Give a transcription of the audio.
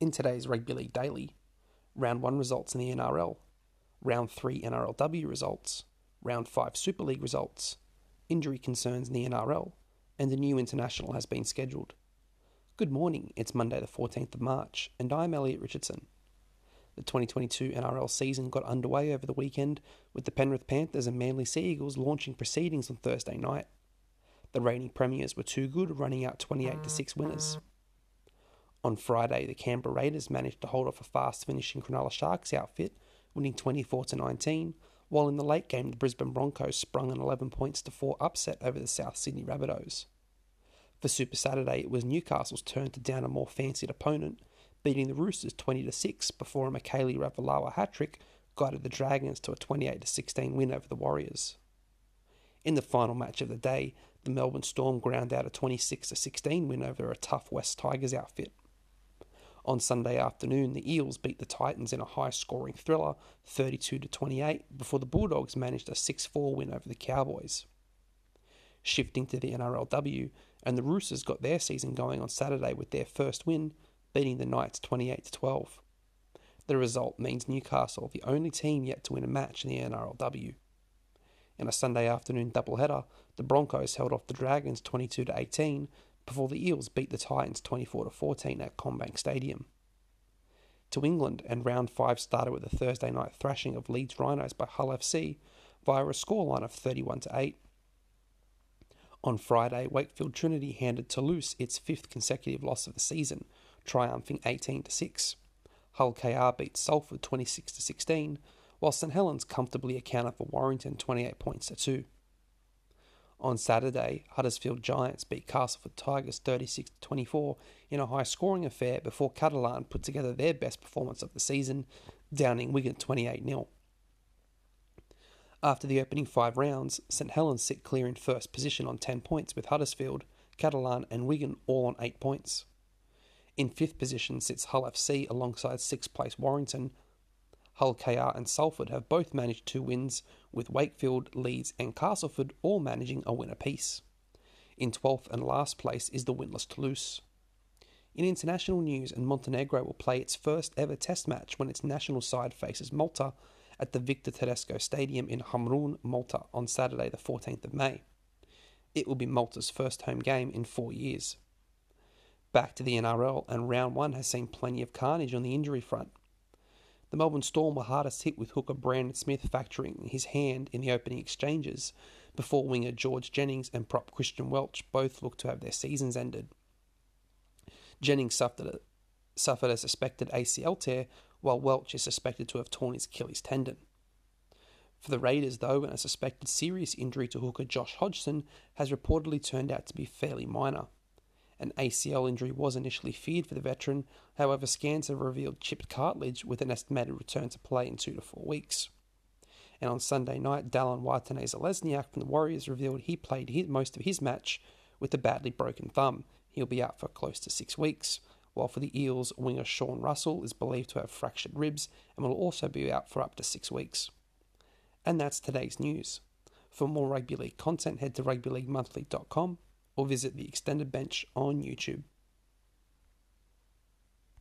In today's Rugby League Daily, Round 1 results in the NRL, Round 3 NRLW results, Round 5 Super League results, injury concerns in the NRL, and a new international has been scheduled. Good morning, it's Monday the 14th of March, and I'm Elliot Richardson. The 2022 NRL season got underway over the weekend with the Penrith Panthers and Manly Sea Eagles launching proceedings on Thursday night. The reigning premiers were too good, running out 28 to 6 winners. On Friday, the Canberra Raiders managed to hold off a fast finishing Cronulla Sharks outfit, winning 24 to 19, while in the late game the Brisbane Broncos sprung an 11 points to 4 upset over the South Sydney Rabbitohs. For Super Saturday, it was Newcastle's turn to down a more fancied opponent, beating the Roosters 20 to 6 before a Mikaele Ravalawa hat trick guided the Dragons to a 28 to 16 win over the Warriors. In the final match of the day, the Melbourne Storm ground out a 26 to 16 win over a tough West Tigers outfit. On Sunday afternoon, the Eels beat the Titans in a high scoring thriller 32 to 28 before the Bulldogs managed a 6 4 win over the Cowboys. Shifting to the NRLW, and the Roosters got their season going on Saturday with their first win, beating the Knights 28 to 12. The result means Newcastle the only team yet to win a match in the NRLW. In a Sunday afternoon doubleheader, the Broncos held off the Dragons 22 to 18 before the Eels beat the Titans 24 to 14 at CommBank Stadium. To England, and round 5 started with a Thursday night thrashing of Leeds Rhinos by Hull FC via a scoreline of 31 to 8. On Friday, Wakefield Trinity handed Toulouse its fifth consecutive loss of the season, triumphing 18 to 6. Hull KR beat Salford 26 to 16, while St Helens comfortably accounted for Warrington 28 points to 2. On Saturday, Huddersfield Giants beat Castleford Tigers 36 24 in a high scoring affair before Catalan put together their best performance of the season, downing Wigan 28 0. After the opening five rounds, St Helens sit clear in first position on 10 points with Huddersfield, Catalan, and Wigan all on 8 points. In fifth position sits Hull FC alongside sixth place Warrington. Hull KR and Salford have both managed two wins, with Wakefield, Leeds, and Castleford all managing a win apiece. In 12th and last place is the winless Toulouse. In international news, and Montenegro will play its first ever test match when its national side faces Malta at the Victor Tedesco Stadium in Hamrun, Malta on Saturday, the 14th of May. It will be Malta's first home game in four years. Back to the NRL, and round one has seen plenty of carnage on the injury front. The Melbourne Storm were hardest hit with hooker Brandon Smith factoring his hand in the opening exchanges, before winger George Jennings and prop Christian Welch both looked to have their seasons ended. Jennings suffered a, suffered a suspected ACL tear, while Welch is suspected to have torn his Achilles tendon. For the Raiders, though, a suspected serious injury to hooker Josh Hodgson has reportedly turned out to be fairly minor. An ACL injury was initially feared for the veteran, however, scans have revealed chipped cartilage with an estimated return to play in two to four weeks. And on Sunday night, Dallin Watene-Zelezniak from the Warriors revealed he played his, most of his match with a badly broken thumb. He'll be out for close to six weeks while for the Eels, winger Sean Russell is believed to have fractured ribs and will also be out for up to six weeks. And that's today's news. For more rugby league content, head to rugbyleaguemonthly.com or visit the extended bench on YouTube.